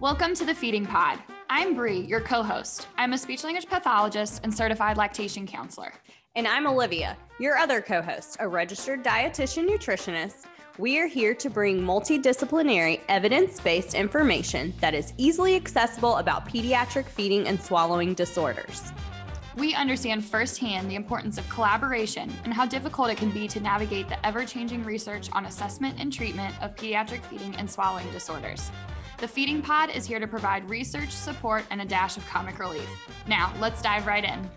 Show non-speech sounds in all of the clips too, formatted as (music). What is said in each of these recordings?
Welcome to the Feeding Pod. I'm Bri, your co host. I'm a speech language pathologist and certified lactation counselor. And I'm Olivia, your other co host, a registered dietitian nutritionist. We are here to bring multidisciplinary, evidence based information that is easily accessible about pediatric feeding and swallowing disorders. We understand firsthand the importance of collaboration and how difficult it can be to navigate the ever changing research on assessment and treatment of pediatric feeding and swallowing disorders. The Feeding Pod is here to provide research, support, and a dash of comic relief. Now, let's dive right in.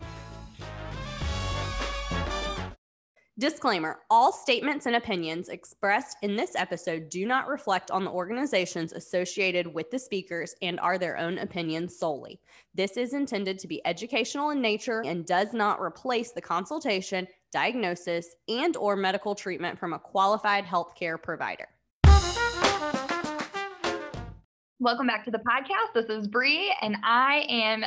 Disclaimer All statements and opinions expressed in this episode do not reflect on the organizations associated with the speakers and are their own opinions solely. This is intended to be educational in nature and does not replace the consultation, diagnosis, and or medical treatment from a qualified healthcare provider. Welcome back to the podcast. This is Bri, and I am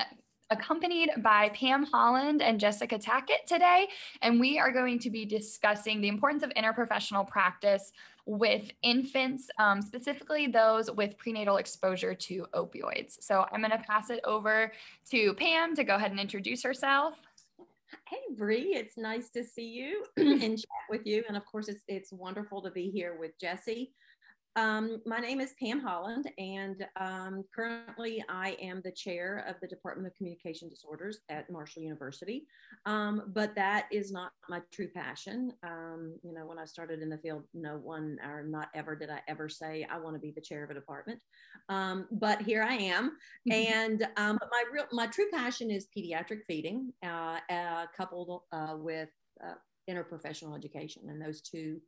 accompanied by Pam Holland and Jessica Tackett today. And we are going to be discussing the importance of interprofessional practice with infants, um, specifically those with prenatal exposure to opioids. So I'm going to pass it over to Pam to go ahead and introduce herself. Hey Bri, it's nice to see you (clears throat) and chat with you, and of course, it's it's wonderful to be here with Jesse. Um, my name is Pam Holland, and um, currently I am the chair of the Department of Communication Disorders at Marshall University. Um, but that is not my true passion. Um, you know, when I started in the field, no one or not ever did I ever say I want to be the chair of a department. Um, but here I am, (laughs) and um, my real my true passion is pediatric feeding, uh, uh, coupled uh, with uh, interprofessional education, and those two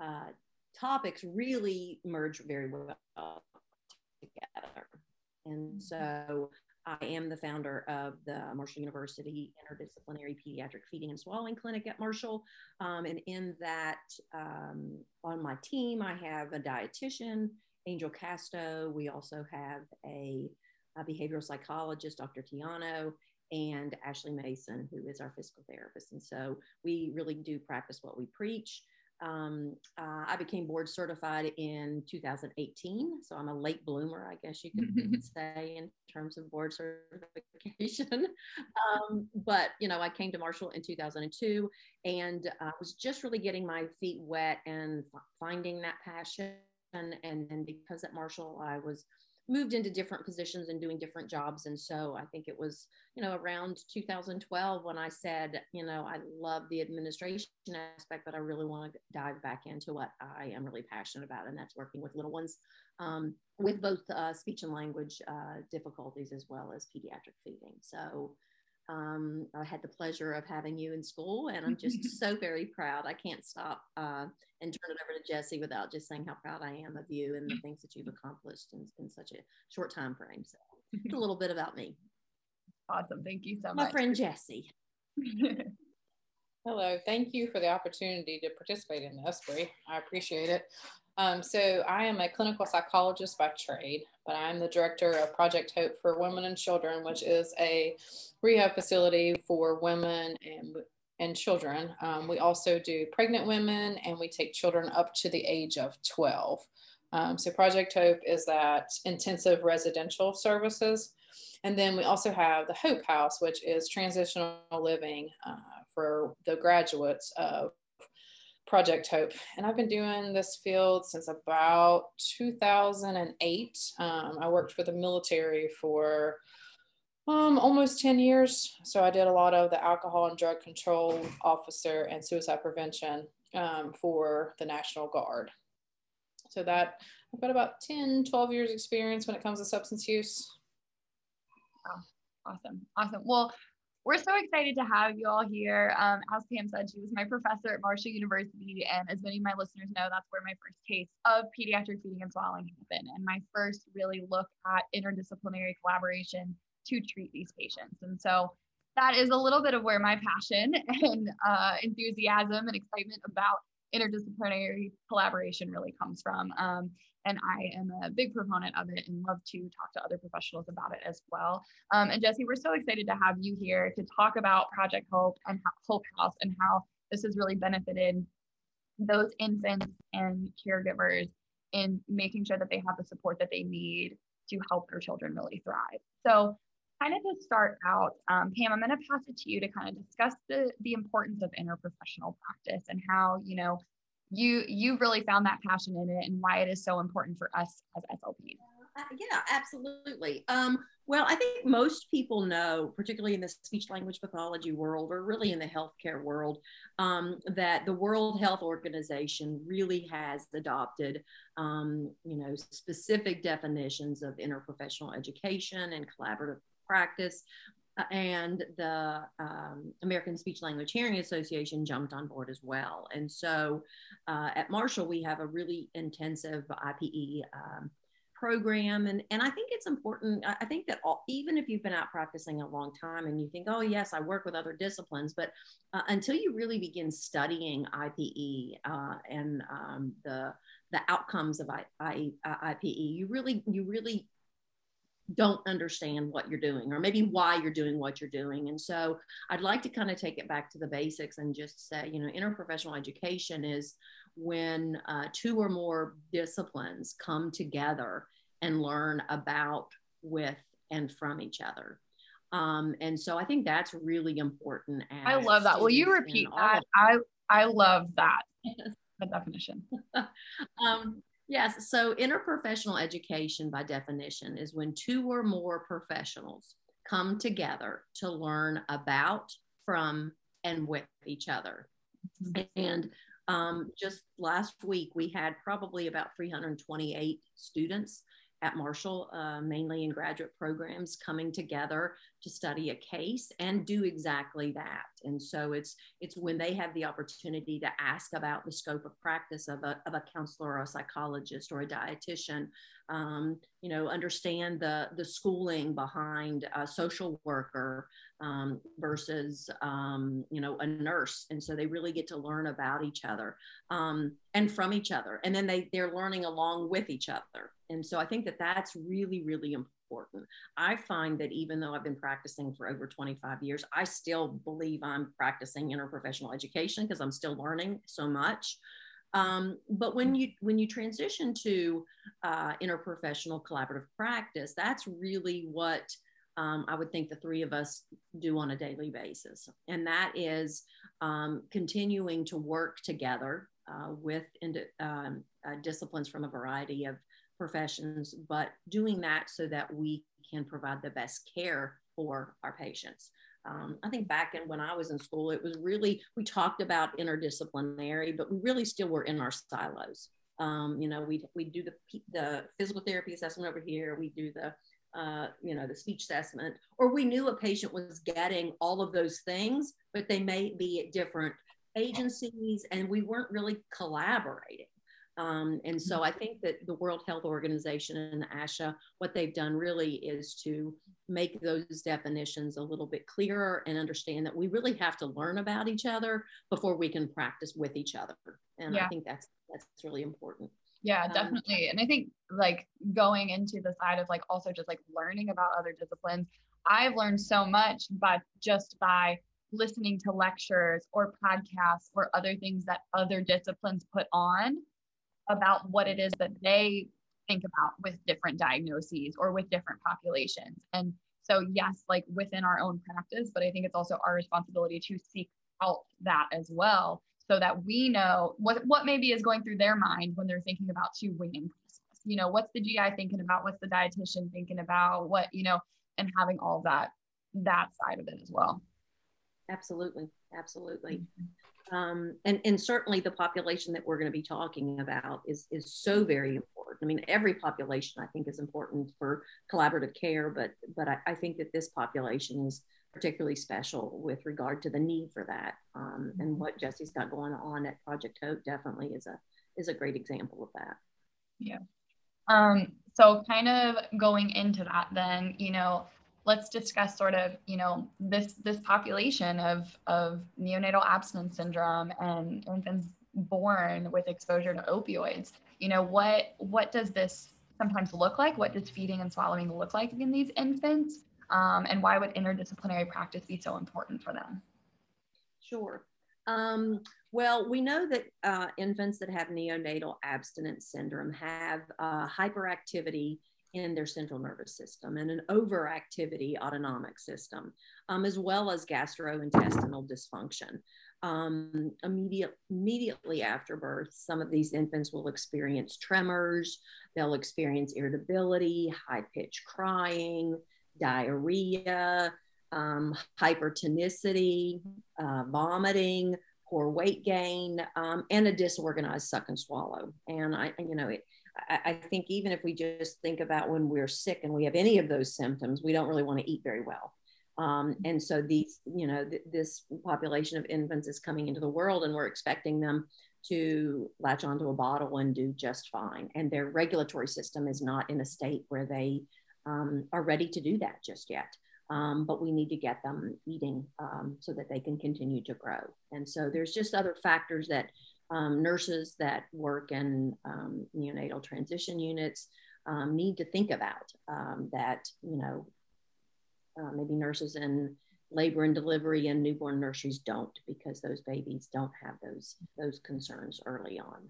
uh, topics really merge very well together. And mm-hmm. so I am the founder of the Marshall University Interdisciplinary Pediatric Feeding and Swallowing Clinic at Marshall. Um, and in that, um, on my team, I have a dietitian, Angel Casto. We also have a, a behavioral psychologist, Dr. Tiano, and Ashley Mason, who is our physical therapist. And so we really do practice what we preach. Um, uh, I became board certified in 2018, so I'm a late bloomer, I guess you could say, in terms of board certification. (laughs) um, but you know, I came to Marshall in 2002, and I uh, was just really getting my feet wet and f- finding that passion. And, and and because at Marshall, I was moved into different positions and doing different jobs. And so I think it was, you know, around 2012 when I said, you know, I love the administration aspect, but I really want to dive back into what I am really passionate about, and that's working with little ones um, with both uh, speech and language uh, difficulties as well as pediatric feeding. So um, I had the pleasure of having you in school, and I'm just (laughs) so very proud. I can't stop uh, and turn it over to Jesse without just saying how proud I am of you and the things that you've accomplished in, in such a short time frame. So, a (laughs) little bit about me. Awesome. Thank you so My much. My friend Jesse. (laughs) Hello. Thank you for the opportunity to participate in this, Bri. I appreciate it. Um, so I am a clinical psychologist by trade, but I'm the director of Project Hope for Women and Children, which is a rehab facility for women and and children. Um, we also do pregnant women, and we take children up to the age of 12. Um, so Project Hope is that intensive residential services. And then we also have the Hope House, which is transitional living uh, for the graduates of Project Hope. And I've been doing this field since about 2008. Um, I worked for the military for um, almost 10 years. So I did a lot of the alcohol and drug control officer and suicide prevention um, for the National Guard. So that I've got about 10, 12 years experience when it comes to substance use. Wow. Awesome. Awesome. Well, we're so excited to have you all here. Um, as Pam said, she was my professor at Marshall University. And as many of my listeners know, that's where my first taste of pediatric feeding and swallowing happened. And my first really look at interdisciplinary collaboration to treat these patients. And so that is a little bit of where my passion (laughs) and uh, enthusiasm and excitement about interdisciplinary collaboration really comes from. Um, and I am a big proponent of it and love to talk to other professionals about it as well. Um, and Jesse, we're so excited to have you here to talk about Project Hope and Hope House and how this has really benefited those infants and caregivers in making sure that they have the support that they need to help their children really thrive. So, kind of to start out, um, Pam, I'm going to pass it to you to kind of discuss the the importance of interprofessional practice and how you know you you really found that passion in it and why it is so important for us as SLPs. Uh, yeah, absolutely. Um, well, I think most people know, particularly in the speech language pathology world or really in the healthcare world, um, that the World Health Organization really has adopted, um, you know, specific definitions of interprofessional education and collaborative practice. Uh, and the um, American Speech Language Hearing Association jumped on board as well. And so uh, at Marshall, we have a really intensive IPE um, program and and i think it's important i think that all, even if you've been out practicing a long time and you think oh yes i work with other disciplines but uh, until you really begin studying ipe uh, and um, the the outcomes of I, I, ipe you really you really don't understand what you're doing or maybe why you're doing what you're doing and so i'd like to kind of take it back to the basics and just say you know interprofessional education is when uh, two or more disciplines come together and learn about with and from each other. Um, and so I think that's really important. I love that. Will you repeat that? I I love that. (laughs) the definition. (laughs) um, yes. So interprofessional education, by definition, is when two or more professionals come together to learn about, from, and with each other. Mm-hmm. And um, just last week, we had probably about 328 students at Marshall, uh, mainly in graduate programs, coming together to study a case and do exactly that. And so it's it's when they have the opportunity to ask about the scope of practice of a, of a counselor or a psychologist or a dietitian, um, you know, understand the the schooling behind a social worker um, versus um, you know a nurse, and so they really get to learn about each other um, and from each other, and then they they're learning along with each other. And so I think that that's really really important. I find that even though I've been practicing for over 25 years, I still believe I'm practicing interprofessional education because I'm still learning so much. Um, but when you when you transition to uh, interprofessional collaborative practice, that's really what um, I would think the three of us do on a daily basis, and that is um, continuing to work together uh, with um, uh, disciplines from a variety of professions, but doing that so that we can provide the best care for our patients. Um, I think back in when I was in school, it was really, we talked about interdisciplinary, but we really still were in our silos. Um, you know, we we do the, the physical therapy assessment over here, we do the, uh, you know, the speech assessment, or we knew a patient was getting all of those things, but they may be at different agencies and we weren't really collaborating. Um, and so I think that the World Health Organization and the ASHA, what they've done really is to make those definitions a little bit clearer and understand that we really have to learn about each other before we can practice with each other. And yeah. I think that's that's really important. Yeah, um, definitely. Um, and I think like going into the side of like also just like learning about other disciplines, I've learned so much but just by listening to lectures or podcasts or other things that other disciplines put on about what it is that they think about with different diagnoses or with different populations. And so, yes, like within our own practice, but I think it's also our responsibility to seek out that as well so that we know what, what maybe is going through their mind when they're thinking about two weaning process. You know, what's the GI thinking about? What's the dietitian thinking about? What, you know, and having all that, that side of it as well. Absolutely. Absolutely. Mm-hmm. Um, and, and certainly the population that we're going to be talking about is, is so very important. I mean, every population I think is important for collaborative care, but, but I, I think that this population is particularly special with regard to the need for that. Um, and what Jesse's got going on at Project Hope definitely is a, is a great example of that. Yeah. Um, so kind of going into that then, you know, let's discuss sort of you know this this population of of neonatal abstinence syndrome and infants born with exposure to opioids. You know what what does this sometimes look like? What does feeding and swallowing look like in these infants? Um, and why would interdisciplinary practice be so important for them? Sure. Um, well, we know that uh, infants that have neonatal abstinence syndrome have uh, hyperactivity in their central nervous system and an overactivity autonomic system, um, as well as gastrointestinal dysfunction. Um, immediate, immediately after birth, some of these infants will experience tremors, they'll experience irritability, high pitched crying, diarrhea, um, hypertonicity, uh, vomiting, poor weight gain, um, and a disorganized suck and swallow. And I, you know, it, I, think even if we just think about when we're sick and we have any of those symptoms, we don't really want to eat very well. Um, and so these, you know, th- this population of infants is coming into the world, and we're expecting them to latch onto a bottle and do just fine. And their regulatory system is not in a state where they um, are ready to do that just yet um, but we need to get them eating um, so that they can continue to grow. And so there's just other factors that um, nurses that work in um, neonatal transition units um, need to think about um, that, you know, uh, maybe nurses in labor and delivery and newborn nurseries don't because those babies don't have those those concerns early on.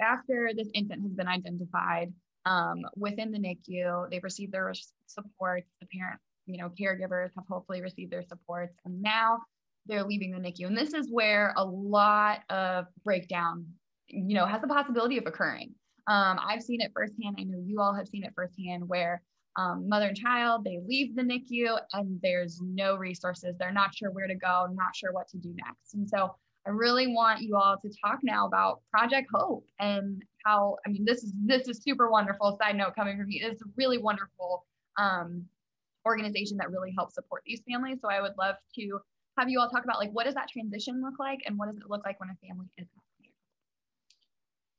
After this infant has been identified, um, within the NICU. They've received their supports. The parent, you know, caregivers have hopefully received their supports, and now they're leaving the NICU. And this is where a lot of breakdown, you know, has the possibility of occurring. Um, I've seen it firsthand. I know you all have seen it firsthand where um, mother and child they leave the NICU and there's no resources. They're not sure where to go, not sure what to do next. And so I really want you all to talk now about Project Hope and how I mean this is this is super wonderful. Side note coming from you, it's a really wonderful um, organization that really helps support these families. So I would love to have you all talk about like what does that transition look like and what does it look like when a family is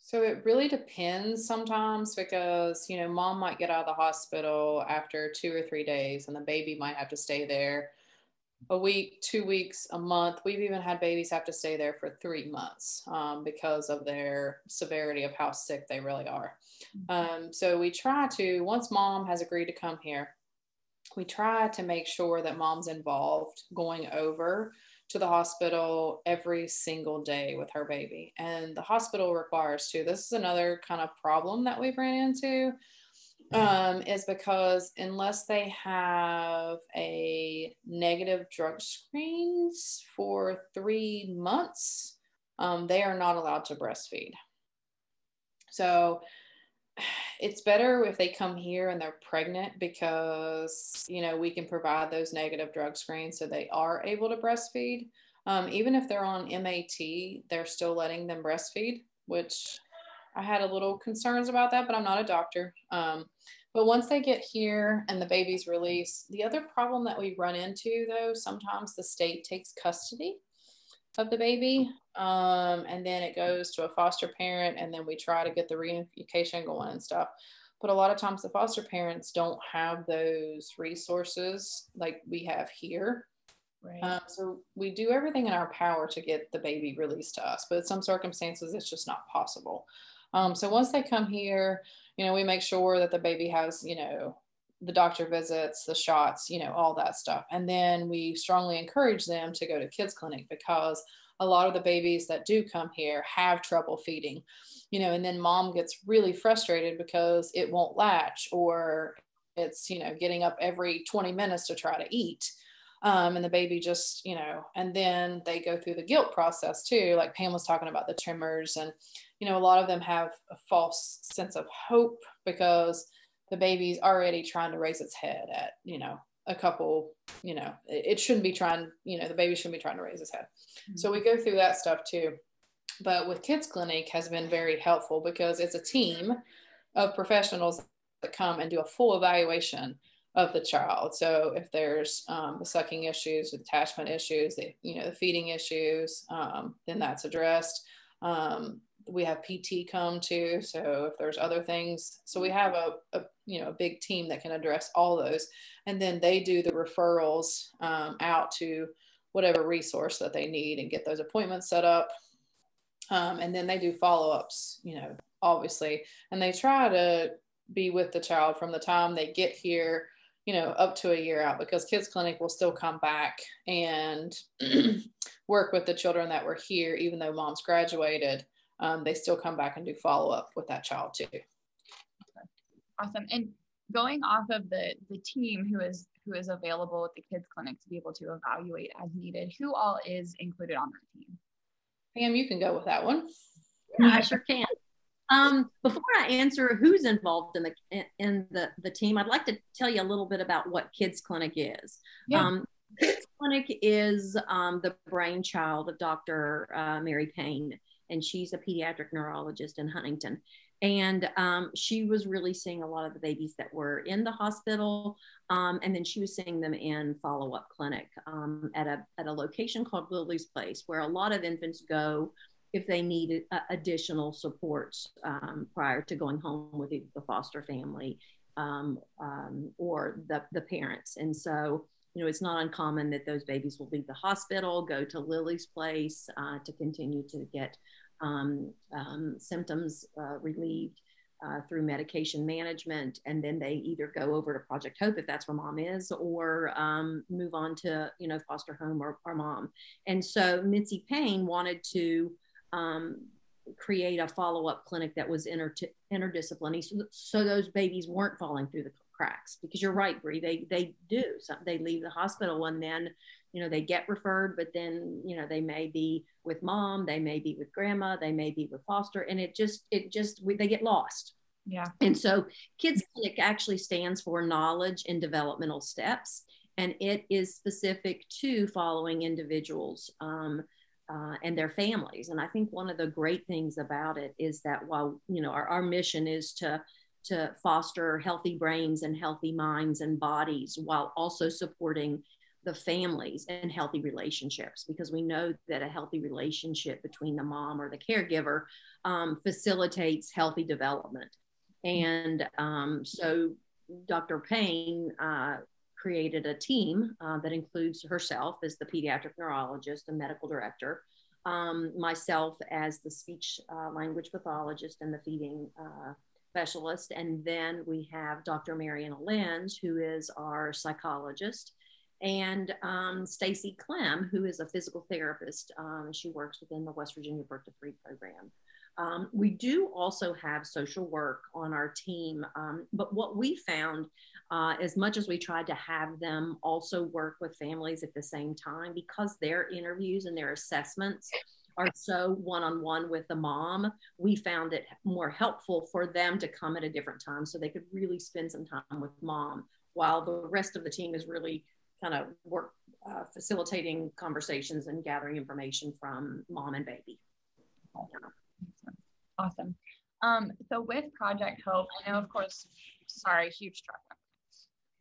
so it really depends sometimes because, you know, mom might get out of the hospital after two or three days and the baby might have to stay there a week, two weeks, a month. We've even had babies have to stay there for three months um, because of their severity of how sick they really are. Mm-hmm. Um, so we try to, once mom has agreed to come here, we try to make sure that mom's involved going over to the hospital every single day with her baby. And the hospital requires to. This is another kind of problem that we've ran into um, is because unless they have a negative drug screens for three months, um, they are not allowed to breastfeed. So it's better if they come here and they're pregnant because you know we can provide those negative drug screens so they are able to breastfeed. Um, even if they're on MAT, they're still letting them breastfeed, which I had a little concerns about that, but I'm not a doctor. Um, but once they get here and the baby's released, the other problem that we run into though, sometimes the state takes custody of the baby um, and then it goes to a foster parent and then we try to get the reunification going and stuff. But a lot of times the foster parents don't have those resources like we have here. Right. Um, so we do everything in our power to get the baby released to us, but in some circumstances it's just not possible. Um, so once they come here, you know, we make sure that the baby has, you know, the doctor visits, the shots, you know, all that stuff. And then we strongly encourage them to go to kids clinic because a lot of the babies that do come here have trouble feeding, you know, and then mom gets really frustrated because it won't latch or it's, you know, getting up every 20 minutes to try to eat. Um, and the baby just, you know, and then they go through the guilt process too. Like Pam was talking about the tremors and, you know, a lot of them have a false sense of hope because the baby's already trying to raise its head at, you know, a couple, you know, it, shouldn't be trying, you know, the baby shouldn't be trying to raise his head. Mm-hmm. So we go through that stuff too. But with Kids Clinic has been very helpful because it's a team of professionals that come and do a full evaluation of the child. So if there's um, the sucking issues, the attachment issues, the, you know, the feeding issues, um, then that's addressed. Um, we have PT come too. So if there's other things, so we have a, a you know a big team that can address all those, and then they do the referrals um, out to whatever resource that they need and get those appointments set up, um, and then they do follow ups. You know, obviously, and they try to be with the child from the time they get here you know up to a year out because kids clinic will still come back and (clears throat) work with the children that were here even though mom's graduated um, they still come back and do follow up with that child too. Awesome. And going off of the the team who is who is available at the kids clinic to be able to evaluate as needed, who all is included on that team? Pam, you can go with that one. Yeah, I sure can. Um, before I answer who's involved in the in the the team, I'd like to tell you a little bit about what Kids Clinic is. Yeah. Um, Kids Clinic is um, the brainchild of Dr. Uh, Mary Payne, and she's a pediatric neurologist in Huntington. And um, she was really seeing a lot of the babies that were in the hospital, um, and then she was seeing them in follow-up clinic um, at a at a location called Lily's Place, where a lot of infants go if they need additional supports um, prior to going home with the foster family um, um, or the, the parents. And so, you know, it's not uncommon that those babies will leave the hospital, go to Lily's place uh, to continue to get um, um, symptoms uh, relieved. Uh, through medication management, and then they either go over to Project Hope if that's where mom is, or um, move on to you know foster home or, or mom. And so Mitzi Payne wanted to um, create a follow-up clinic that was inter- interdisciplinary so, so, those babies weren't falling through the cracks because you're right Bri they they do. They leave the hospital and then you know they get referred but then you know they may be with mom they may be with grandma they may be with foster and it just it just they get lost. Yeah. And so kids clinic actually stands for knowledge and developmental steps and it is specific to following individuals um, uh, and their families. And I think one of the great things about it is that while you know our, our mission is to to foster healthy brains and healthy minds and bodies while also supporting the families and healthy relationships because we know that a healthy relationship between the mom or the caregiver um, facilitates healthy development. And um, so dr payne uh, created a team uh, that includes herself as the pediatric neurologist and medical director, um, myself as the speech uh, language pathologist and the feeding uh, specialist, and then we have Dr. Mariana Lenz, who is our psychologist, and um, Stacy Clem, who is a physical therapist. Um, she works within the West Virginia Birth to Three program. Um, we do also have social work on our team, um, but what we found uh, as much as we tried to have them also work with families at the same time because their interviews and their assessments are so one-on-one with the mom we found it more helpful for them to come at a different time so they could really spend some time with mom while the rest of the team is really kind of work uh, facilitating conversations and gathering information from mom and baby. Awesome. Um, so with project hope i know of course sorry huge truck.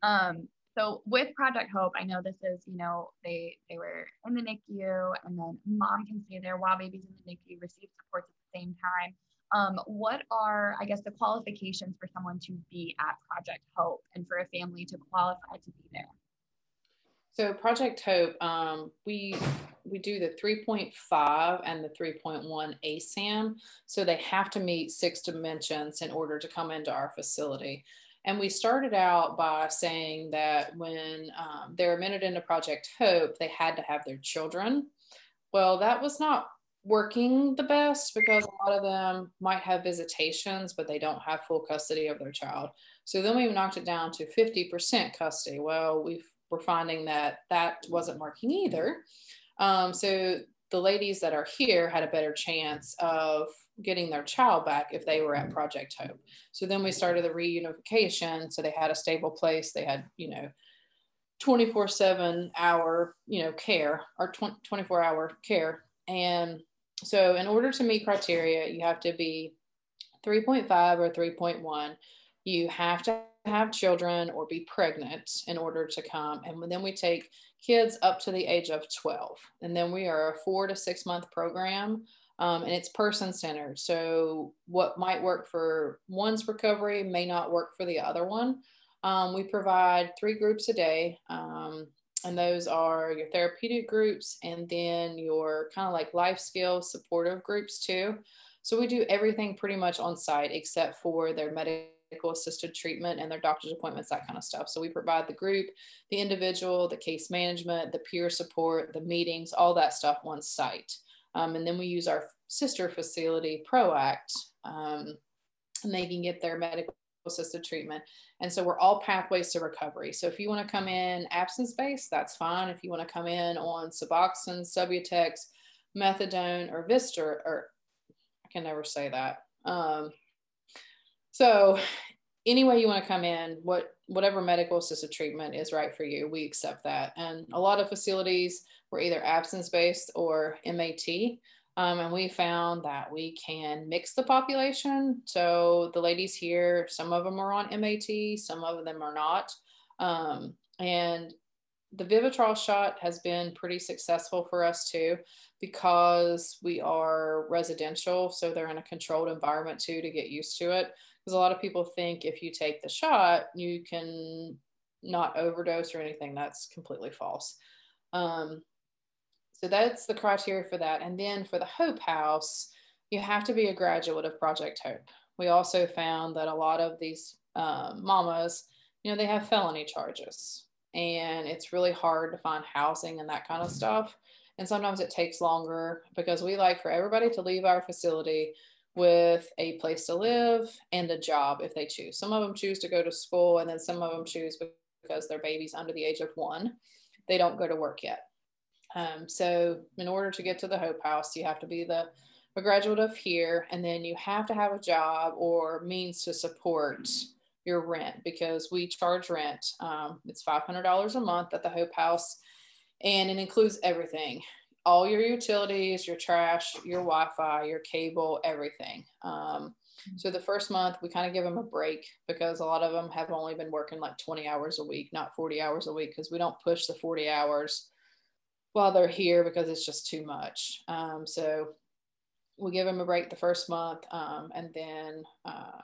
Um, so with Project Hope, I know this is, you know, they they were in the NICU and then mom can stay there while baby's in the NICU, receive supports at the same time. Um, what are, I guess, the qualifications for someone to be at Project Hope and for a family to qualify to be there? So Project Hope, um, we we do the 3.5 and the 3.1 ASAM. So they have to meet six dimensions in order to come into our facility. And we started out by saying that when um, they're admitted into Project Hope, they had to have their children. Well, that was not working the best because a lot of them might have visitations, but they don't have full custody of their child. So then we knocked it down to 50% custody. Well, we we're finding that that wasn't working either. Um, so the ladies that are here had a better chance of getting their child back if they were at mm-hmm. Project Hope. So then we started the reunification. So they had a stable place. They had, you know, 24 7 hour, you know, care or 24 hour care. And so in order to meet criteria, you have to be 3.5 or 3.1. You have to have children or be pregnant in order to come. And then we take kids up to the age of 12. And then we are a four to six month program um, and it's person centered. So, what might work for one's recovery may not work for the other one. Um, we provide three groups a day, um, and those are your therapeutic groups and then your kind of like life skill supportive groups too. So, we do everything pretty much on site except for their medical assisted treatment and their doctor's appointments, that kind of stuff. So we provide the group, the individual, the case management, the peer support, the meetings, all that stuff on site. Um, and then we use our sister facility, ProAct, um, and they can get their medical assisted treatment. And so we're all pathways to recovery. So if you want to come in absence based, that's fine. If you want to come in on Suboxone, Subutex, methadone, or Vistar, or I can never say that. Um, so any way you want to come in, what whatever medical assisted treatment is right for you, we accept that. And a lot of facilities were either absence based or MAT. Um, and we found that we can mix the population. So the ladies here, some of them are on MAT, some of them are not. Um, and the Vivitrol shot has been pretty successful for us too because we are residential. So they're in a controlled environment too to get used to it. Because a lot of people think if you take the shot, you can not overdose or anything. That's completely false. Um, so that's the criteria for that. And then for the Hope House, you have to be a graduate of Project Hope. We also found that a lot of these um, mamas, you know, they have felony charges and it's really hard to find housing and that kind of stuff. And sometimes it takes longer because we like for everybody to leave our facility with a place to live and a job if they choose. Some of them choose to go to school and then some of them choose because their baby's under the age of one. They don't go to work yet. Um, so in order to get to the Hope House, you have to be the a graduate of here, and then you have to have a job or means to support your rent because we charge rent. Um, it's $500 a month at the Hope House, and it includes everything all your utilities, your trash, your Wi Fi, your cable, everything. Um, so the first month, we kind of give them a break because a lot of them have only been working like 20 hours a week, not 40 hours a week, because we don't push the 40 hours while they're here because it's just too much. Um, so we give them a break the first month, um, and then uh,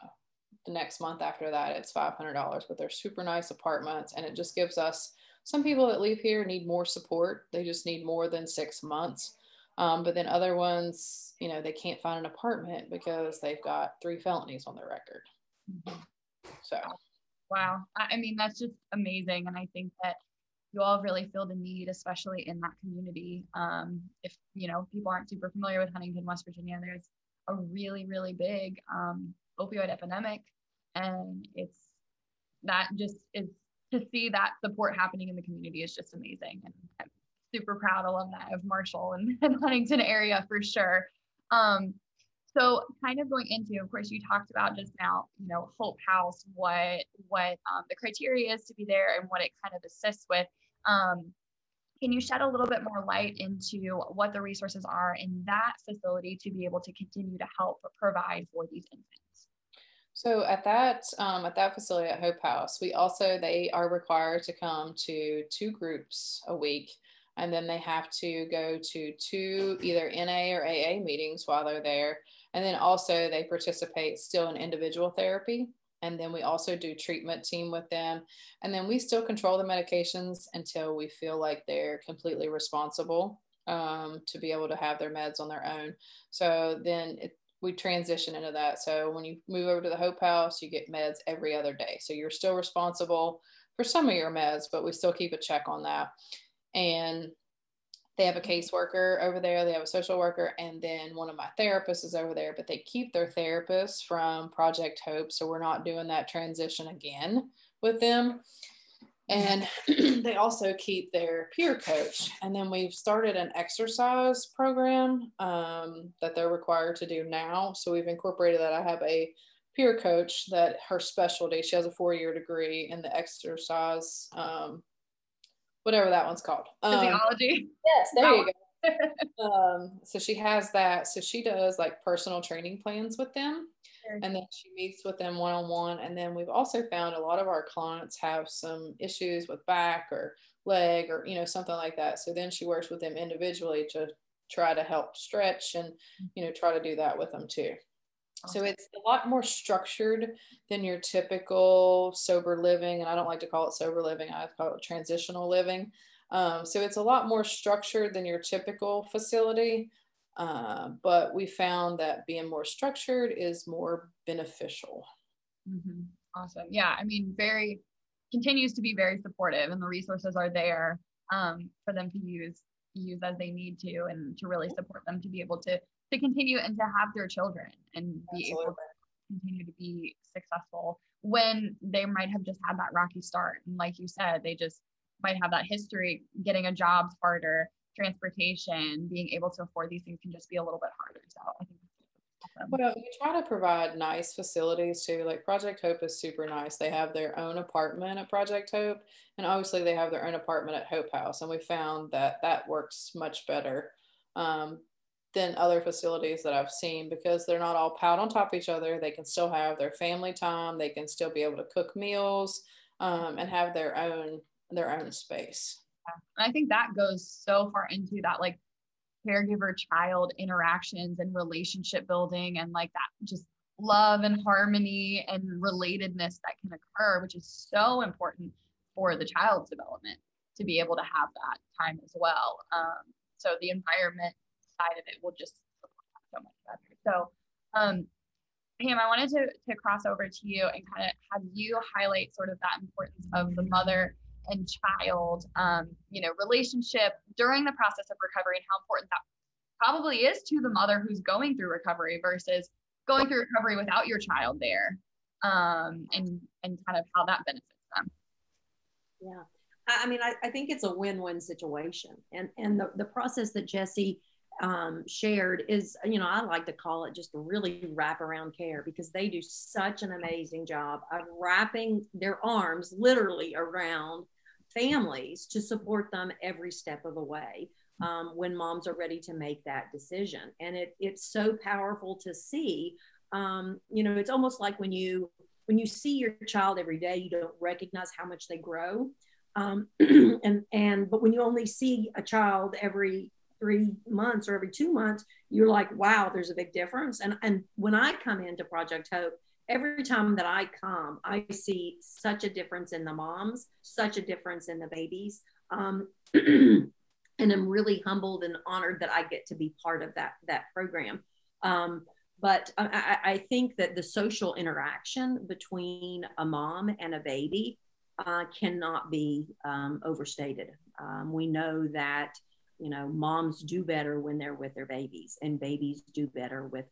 the next month after that, it's five hundred dollars. But they're super nice apartments, and it just gives us some people that leave here need more support. They just need more than six months. Um, but then other ones, you know, they can't find an apartment because they've got three felonies on their record. Mm-hmm. So, wow. I mean, that's just amazing. And I think that you all really feel the need, especially in that community. Um, if you know people aren't super familiar with Huntington, West Virginia, there's a really, really big um, opioid epidemic, and it's that just is to see that support happening in the community is just amazing, and I'm super proud alumni of Marshall and, (laughs) and Huntington area for sure. Um, so kind of going into, of course, you talked about just now, you know, Hope House, what what um, the criteria is to be there and what it kind of assists with. Um, can you shed a little bit more light into what the resources are in that facility to be able to continue to help provide for these infants? So at that um, at that facility at Hope House, we also they are required to come to two groups a week, and then they have to go to two either NA or AA meetings while they're there, and then also they participate still in individual therapy and then we also do treatment team with them. And then we still control the medications until we feel like they're completely responsible um, to be able to have their meds on their own. So then it, we transition into that so when you move over to the hope house you get meds every other day so you're still responsible for some of your meds but we still keep a check on that and they have a caseworker over there, they have a social worker, and then one of my therapists is over there, but they keep their therapist from Project Hope. So we're not doing that transition again with them. And (clears throat) they also keep their peer coach. And then we've started an exercise program um, that they're required to do now. So we've incorporated that. I have a peer coach that her specialty, she has a four year degree in the exercise um, whatever that one's called. Um, Physiology. Yes, there you go. (laughs) um, so she has that. So she does like personal training plans with them. And then she meets with them one on one. And then we've also found a lot of our clients have some issues with back or leg or, you know, something like that. So then she works with them individually to try to help stretch and, you know, try to do that with them too. So it's a lot more structured than your typical sober living. And I don't like to call it sober living, I call it transitional living. Um, so it's a lot more structured than your typical facility. Uh, but we found that being more structured is more beneficial. Mm-hmm. Awesome. Yeah. I mean, very continues to be very supportive, and the resources are there um, for them to use use as they need to, and to really support them to be able to to continue and to have their children and be Absolutely. able to continue to be successful when they might have just had that rocky start. And like you said, they just might have that history. Getting a job's harder, transportation, being able to afford these things can just be a little bit harder. So I think awesome. Well, we try to provide nice facilities too. Like Project Hope is super nice. They have their own apartment at Project Hope, and obviously they have their own apartment at Hope House. And we found that that works much better um, than other facilities that I've seen because they're not all piled on top of each other. They can still have their family time. They can still be able to cook meals um, and have their own their own space. And I think that goes so far into that like caregiver child interactions and relationship building and like that just love and harmony and relatedness that can occur, which is so important for the child's development to be able to have that time as well. Um, so the environment side of it will just so much better. So, um, Pam, I wanted to, to cross over to you and kind of have you highlight sort of that importance of the mother and child, um, you know, relationship during the process of recovery and how important that probably is to the mother who's going through recovery versus going through recovery without your child there, um, and and kind of how that benefits them. Yeah, I mean, I, I think it's a win-win situation, and and the the process that Jesse um, shared is, you know, I like to call it just really wraparound care because they do such an amazing job of wrapping their arms literally around families to support them every step of the way um, when moms are ready to make that decision. And it, it's so powerful to see. Um, you know, it's almost like when you when you see your child every day, you don't recognize how much they grow. Um, (clears throat) and and but when you only see a child every three months or every two months, you're like, wow, there's a big difference. And and when I come into Project Hope, every time that I come, I see such a difference in the moms, such a difference in the babies. Um, (clears throat) and I'm really humbled and honored that I get to be part of that that program. Um, but I, I, think that the social interaction between a mom and a baby uh, cannot be um, overstated. Um, we know that you know moms do better when they're with their babies and babies do better with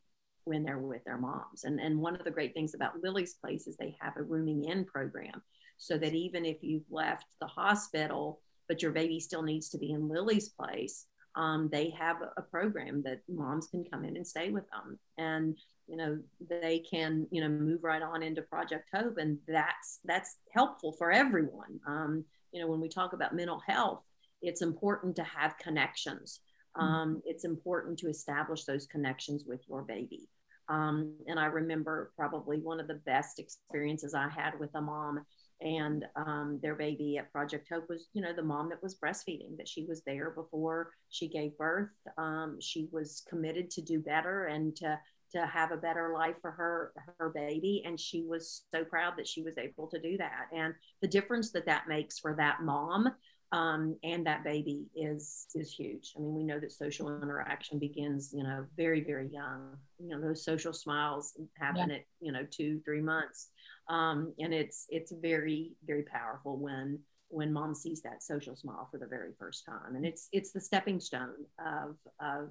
when they're with their moms. And and one of the great things about lily's place is they have a rooming in program so that even if you've left the hospital but your baby still needs to be in lily's place um, they have a program that moms can come in and stay with them. And you know they can you know move right on into project hope and that's that's helpful for everyone. Um, you know when we talk about mental health it's important to have connections. Mm-hmm. Um, it's important to establish those connections with your baby. Um, and I remember probably one of the best experiences I had with a mom and um, their baby at Project Hope was, you know, the mom that was breastfeeding, that she was there before she gave birth. Um, she was committed to do better and to to have a better life for her her baby and she was so proud that she was able to do that and the difference that that makes for that mom um, and that baby is is huge. I mean, we know that social interaction begins, you know, very very young. You know, those social smiles happen yeah. at you know two three months, um, and it's it's very very powerful when when mom sees that social smile for the very first time, and it's it's the stepping stone of of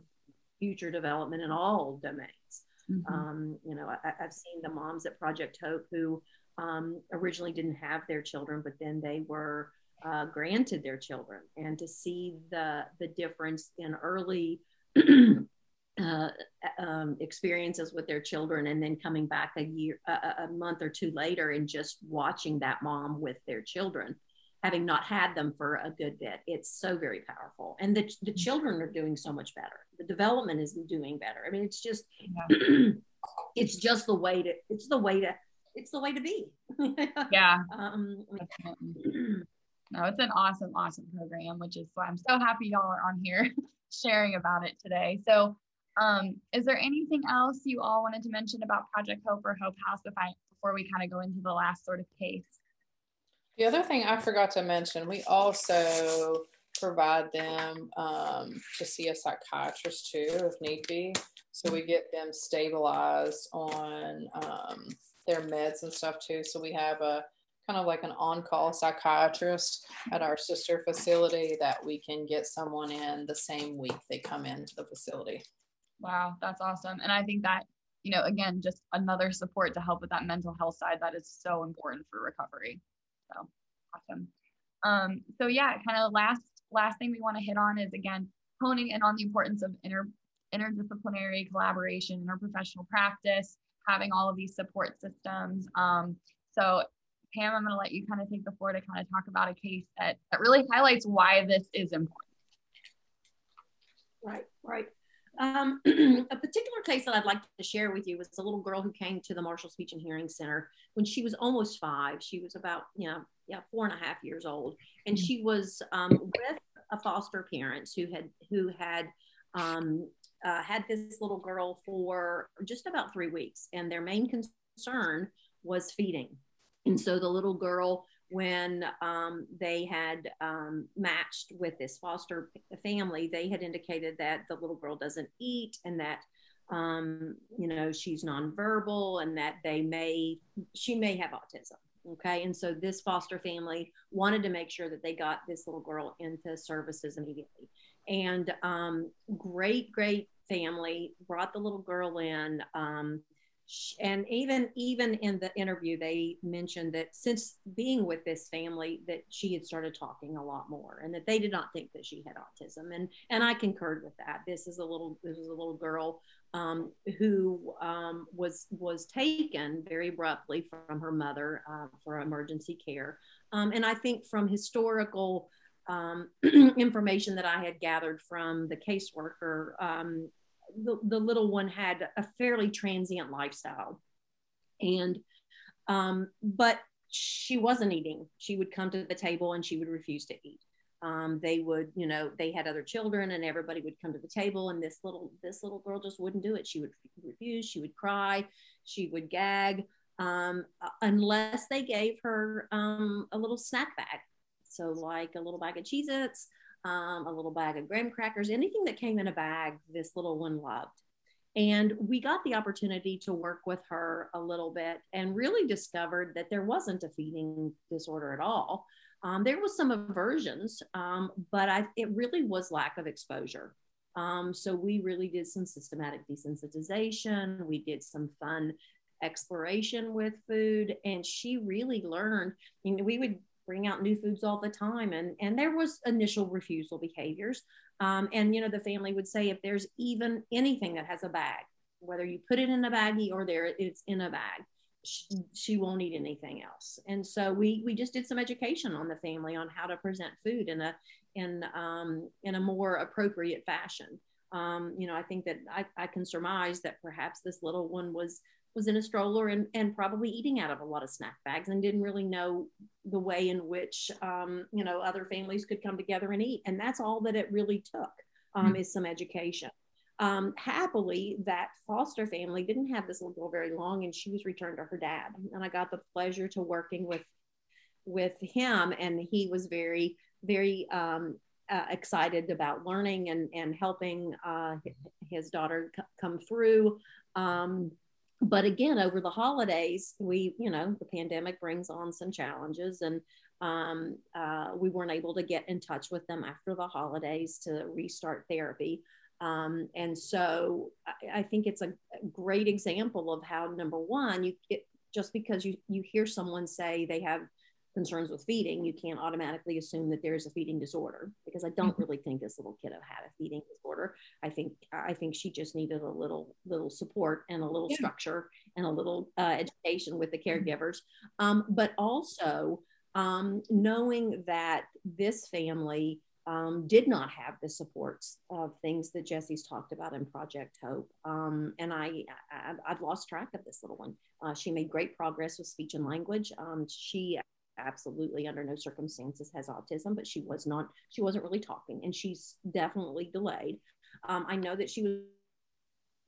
future development in all domains. Mm-hmm. Um, you know, I, have seen the moms at Project Hope who um, originally didn't have their children, but then they were uh, granted their children and to see the the difference in early (clears throat) uh, um, experiences with their children and then coming back a year a, a, month or two later and just watching that mom with their children having not had them for a good bit it's so very powerful. And the, the children are doing so much better. The development is doing better. I mean it's just yeah. (clears throat) it's just the way to it's the way to it's the way to be. (laughs) Yeah. Um, (clears throat) no, it's an awesome, awesome program, which is why I'm so happy y'all are on here (laughs) sharing about it today. So, um, is there anything else you all wanted to mention about Project Hope or Hope House before we kind of go into the last sort of case? The other thing I forgot to mention, we also provide them um, to see a psychiatrist too, if need be. So we get them stabilized on um, their meds and stuff too. So we have a kind of like an on-call psychiatrist at our sister facility that we can get someone in the same week they come into the facility. Wow, that's awesome. And I think that you know, again, just another support to help with that mental health side that is so important for recovery. So awesome. Um, so yeah, kind of last last thing we want to hit on is again honing in on the importance of inter interdisciplinary collaboration, interprofessional practice, having all of these support systems. Um, so Pam, I'm going to let you kind of take the floor to kind of talk about a case that, that really highlights why this is important. Right, right. Um, (clears throat) a particular case that I'd like to share with you was a little girl who came to the Marshall Speech and Hearing Center when she was almost five. She was about, you know, yeah, four and a half years old, and mm-hmm. she was um, with a foster parent who had who had um, uh, had this little girl for just about three weeks, and their main concern was feeding. And so the little girl, when um, they had um, matched with this foster family, they had indicated that the little girl doesn't eat and that um, you know she's nonverbal and that they may she may have autism okay? And so this foster family wanted to make sure that they got this little girl into services immediately. And um, great great family brought the little girl in um, and even even in the interview they mentioned that since being with this family that she had started talking a lot more and that they did not think that she had autism. And and i concurred with that. This is a little this is a little girl um, who um, was was taken very abruptly from her mother uh, for emergency care. Um, and i think from historical um, (clears throat) information that i had gathered from the caseworker um, the, the little one had a fairly transient lifestyle. And um, but she wasn't eating. She would come to the table and she would refuse to eat. Um, they would you know they had other children and everybody would come to the table and this little this little girl just wouldn't do it. She would refuse. She would cry. She would gag um, unless they gave her um, a little snack bag. So like a little bag of Cheez-Its um, a little bag of graham crackers, anything that came in a bag, this little one loved. And we got the opportunity to work with her a little bit and really discovered that there wasn't a feeding disorder at all. Um, there was some aversions, um, but I, it really was lack of exposure. Um, so we really did some systematic desensitization. We did some fun exploration with food, and she really learned. You know, we would bring out new foods all the time. And and there was initial refusal behaviors. Um, and you know the family would say if there's even anything that has a bag whether you put it in a baggie or there it's in a bag she, she won't eat anything else. And so we we just did some education on the family on how to present food in a in um, in a more appropriate fashion. Um, you know i think that I, I can surmise that perhaps this little one was was in a stroller and, and probably eating out of a lot of snack bags and didn't really know the way in which um, you know other families could come together and eat. And that's all that it really took um, mm-hmm. is some education. Um, happily that foster family didn't have this little girl very long and she was returned to her dad. And i got the pleasure to working with with him and he was very very um, uh, excited about learning and and helping uh, his daughter c- come through. Um, but again over the holidays we you know the pandemic brings on some challenges and um, uh, we weren't able to get in touch with them after the holidays to restart therapy. Um, and so I, I, think it's a great example of how number one you it, just because you you hear someone say they have concerns with feeding, you can't automatically assume that there's a feeding disorder because I don't mm-hmm. really think this little kid had a feeding disorder. I think I think she just needed a little little support and a little yeah. structure and a little uh, education with the mm-hmm. caregivers, um, but also um, knowing that this family. Um, did not have the supports of things that Jesse's talked about in Project Hope. Um, and I, I, have lost track of this little one. Uh, she made great progress with speech and language. Um, she absolutely under no circumstances has autism, but she was not, she wasn't really talking and she's definitely delayed. Um, I know that she was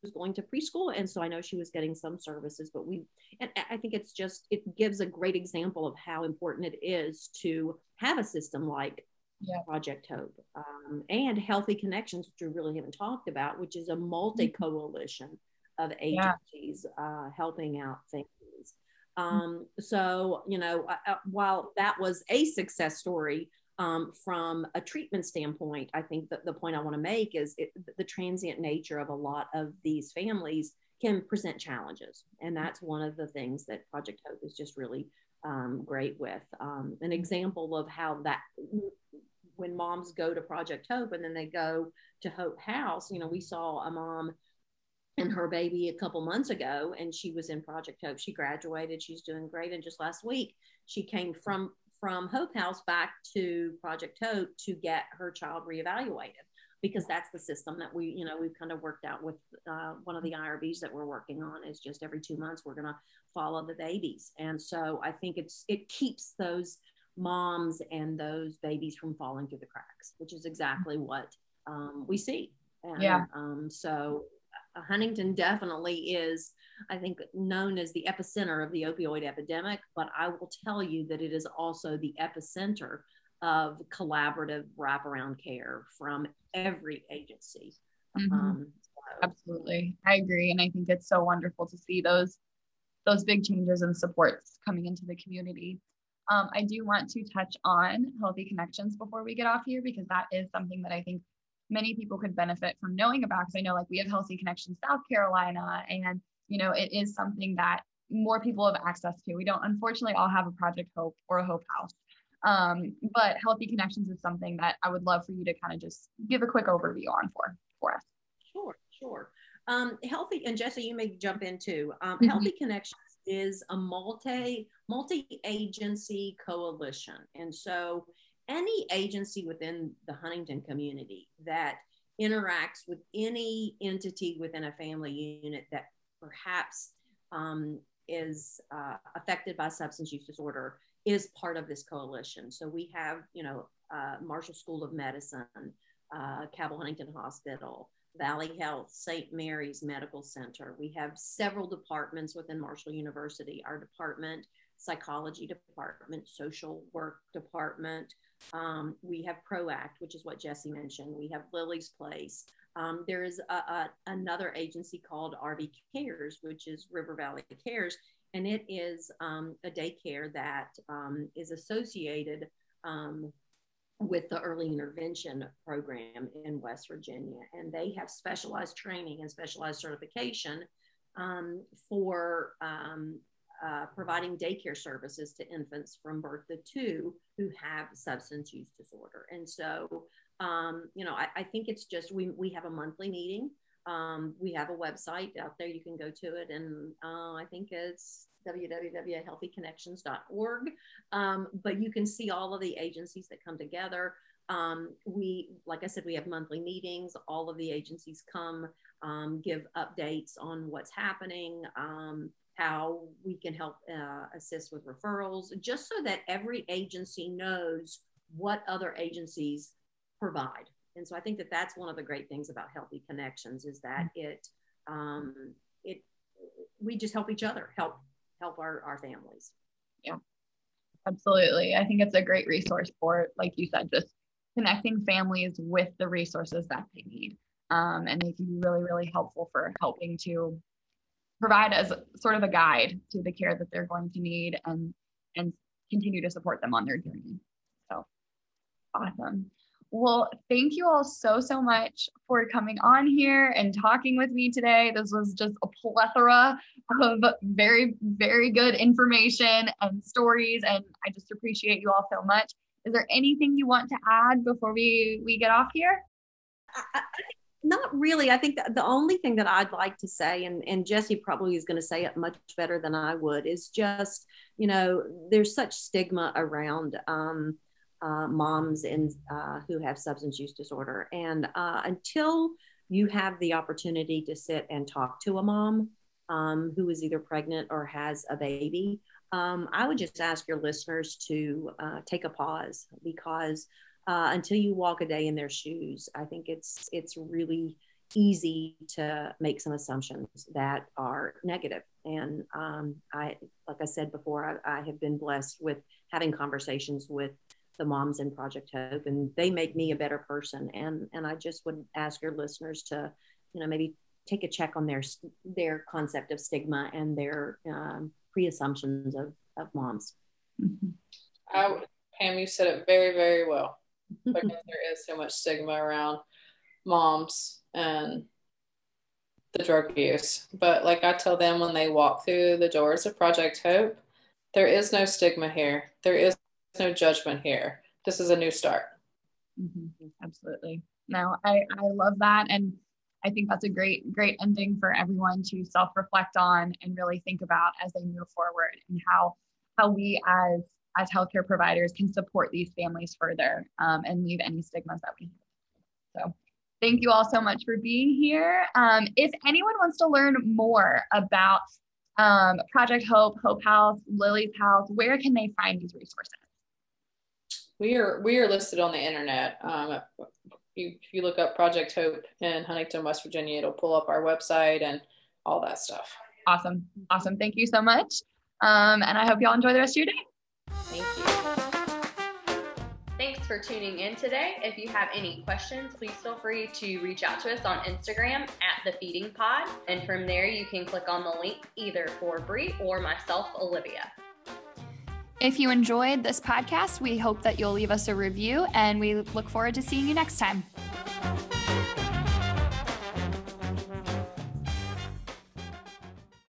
was going to preschool and so i know she was getting some services but we and i think it's just it gives a great example of how important it is to have a system like yeah. project hope um, and healthy connections which we really haven't talked about which is a multi coalition of agencies yeah. uh, helping out families. Um, so, you know, uh, uh, while that was a success story um, from a treatment standpoint, I think that the point I want to make is it, the transient nature of a lot of these families can present challenges. And that's one of the things that Project Hope is just really um, great with. Um, an example of how that when moms go to Project Hope and then they go to Hope House, you know, we saw a mom and her baby a couple months ago and she was in Project Hope. She graduated, she's doing great. And just last week, she came from from Hope House back to Project Hope to get her child reevaluated because that's the system that we, you know, we've kind of worked out with uh, one of the IRBs that we're working on is just every two months we're going to follow the babies. And so I think it's, it keeps those moms and those babies from falling through the cracks, which is exactly what um, we see. And, yeah. Um, so Huntington definitely is, I think, known as the epicenter of the opioid epidemic. But I will tell you that it is also the epicenter of collaborative wraparound care from every agency. Mm-hmm. Um, so. Absolutely, I agree, and I think it's so wonderful to see those those big changes and supports coming into the community. Um, I do want to touch on healthy connections before we get off here because that is something that I think many people could benefit from knowing about. Because I know like we have Healthy Connections South Carolina, and you know it is something that more people have access to. We don't unfortunately all have a Project Hope or a Hope House. Um, but Healthy Connections is something that I would love for you to kind of just give a quick overview on for for us. Sure, sure. Um, healthy and Jesse, you may jump in too. Um, mm-hmm. Healthy Connections is a multi multi agency coalition, and so any agency within the Huntington community that interacts with any entity within a family unit that perhaps um, is uh, affected by substance use disorder is part of this coalition. So we have, you know, uh, Marshall School of Medicine, uh, Cabell Huntington Hospital, Valley Health, St. Mary's Medical Center. We have several departments within Marshall University. Our department, psychology department, social work department. Um, we have PROACT, which is what Jesse mentioned. We have Lily's Place. Um, there is a, a, another agency called RV Cares, which is River Valley Cares, and it is um, a daycare that um, is associated um, with the early intervention program in West Virginia. And they have specialized training and specialized certification um, for uh, providing daycare services to infants from birth to two who have substance use disorder. And so, um, you know, I, I, think it's just we, we have a monthly meeting um, we have a website out there. You can go to it, and uh, I think it's www.healthyconnections.org. Um, but you can see all of the agencies that come together. Um, we, like I said, we have monthly meetings. All of the agencies come, um, give updates on what's happening, um, how we can help uh, assist with referrals, just so that every agency knows what other agencies provide and so I think that that's one of the great things about Healthy Connections is that mm-hmm. it um, it we just help each other, help help our our families. Yeah, absolutely. I think it's a great resource for, like you said, just connecting families with the resources that they need. Um, and they can be really, really helpful for helping to provide as sort of a guide to the care that they're going to need and and continue to support them on their journey. So awesome. Well, thank you all so, so much for coming on here and talking with me today. This was just a plethora of very, very good information and stories. And I just appreciate you all so much. Is there anything you want to add before we, we get off here? I, I, not really. I think the only thing that I'd like to say, and, and Jesse probably is going to say it much better than I would, is just, you know, there's such stigma around um, uh, moms in, uh, who have substance use disorder. And uh, until you have the opportunity to sit and talk to a mom um, who is either pregnant or has a baby, um, I would just ask your listeners to uh, take a pause because uh, until you walk a day in their shoes, I think it's it's really easy to make some assumptions that are negative. And um, I, like I said before, I, I have been blessed with having conversations with the moms in Project Hope, and they make me a better person. And and I just would ask your listeners to, you know, maybe take a check on their their concept of stigma and their um, pre-assumptions of of moms. Mm-hmm. I, Pam, you said it very very well because (laughs) there is so much stigma around moms and the drug use. But like I tell them when they walk through the doors of Project Hope, there is no stigma here. There is no judgment here. This is a new start. Mm-hmm. Absolutely. No, I, I love that. And I think that's a great, great ending for everyone to self-reflect on and really think about as they move forward and how how we as as healthcare providers can support these families further um, and leave any stigmas that we have. So thank you all so much for being here. Um, if anyone wants to learn more about um, Project Hope, Hope House, Lily's House, where can they find these resources? We are we are listed on the internet. Um, if you look up Project Hope in Huntington, West Virginia, it'll pull up our website and all that stuff. Awesome, awesome. Thank you so much, um, and I hope y'all enjoy the rest of your day. Thank you. Thanks for tuning in today. If you have any questions, please feel free to reach out to us on Instagram at the Feeding Pod, and from there you can click on the link either for Bri or myself, Olivia. If you enjoyed this podcast, we hope that you'll leave us a review and we look forward to seeing you next time.